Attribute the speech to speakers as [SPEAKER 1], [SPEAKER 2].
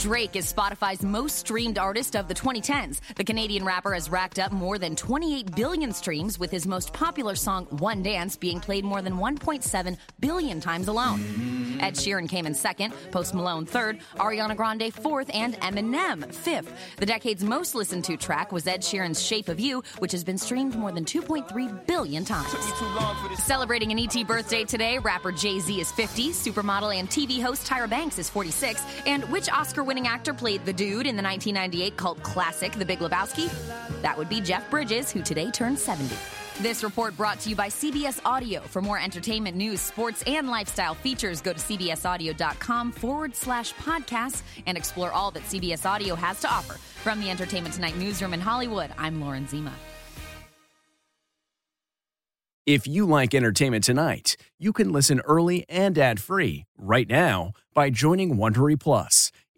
[SPEAKER 1] Drake is Spotify's most streamed artist of the 2010s. The Canadian rapper has racked up more than 28 billion streams, with his most popular song, One Dance, being played more than 1.7 billion times alone. Ed Sheeran came in second, Post Malone third, Ariana Grande fourth, and Eminem fifth. The decade's most listened to track was Ed Sheeran's Shape of You, which has been streamed more than 2.3 billion times. Celebrating an ET birthday today, rapper Jay Z is 50, supermodel and TV host Tyra Banks is 46, and which Oscar winning actor played the dude in the 1998 cult classic The Big Lebowski? That would be Jeff Bridges, who today turned 70. This report brought to you by CBS Audio. For more entertainment news, sports, and lifestyle features, go to cbsaudio.com forward slash podcast and explore all that CBS Audio has to offer. From the Entertainment Tonight newsroom in Hollywood, I'm Lauren Zima.
[SPEAKER 2] If you like Entertainment Tonight, you can listen early and ad-free right now by joining Wondery Plus